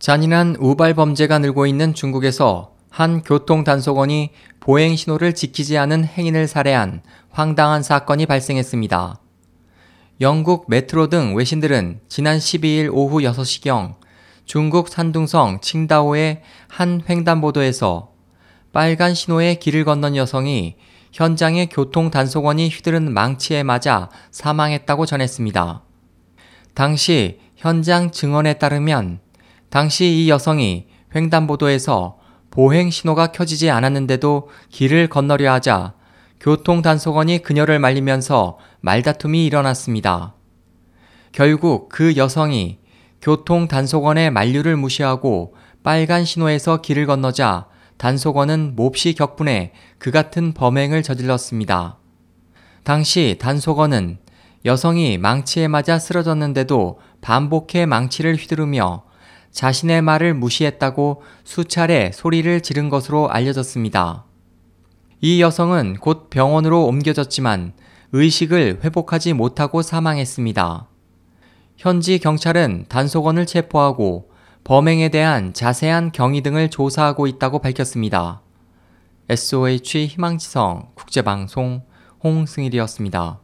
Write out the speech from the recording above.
잔인한 우발 범죄가 늘고 있는 중국에서 한 교통단속원이 보행 신호를 지키지 않은 행인을 살해한 황당한 사건이 발생했습니다. 영국 메트로 등 외신들은 지난 12일 오후 6시경 중국 산둥성 칭다오의 한 횡단보도에서 빨간 신호에 길을 건넌 여성이 현장의 교통단속원이 휘두른 망치에 맞아 사망했다고 전했습니다. 당시 현장 증언에 따르면 당시 이 여성이 횡단보도에서 보행 신호가 켜지지 않았는데도 길을 건너려 하자 교통단속원이 그녀를 말리면서 말다툼이 일어났습니다. 결국 그 여성이 교통단속원의 만류를 무시하고 빨간 신호에서 길을 건너자 단속원은 몹시 격분해 그 같은 범행을 저질렀습니다. 당시 단속원은 여성이 망치에 맞아 쓰러졌는데도 반복해 망치를 휘두르며 자신의 말을 무시했다고 수차례 소리를 지른 것으로 알려졌습니다. 이 여성은 곧 병원으로 옮겨졌지만 의식을 회복하지 못하고 사망했습니다. 현지 경찰은 단속원을 체포하고 범행에 대한 자세한 경위 등을 조사하고 있다고 밝혔습니다. SOH 희망지성 국제방송 홍승일이었습니다.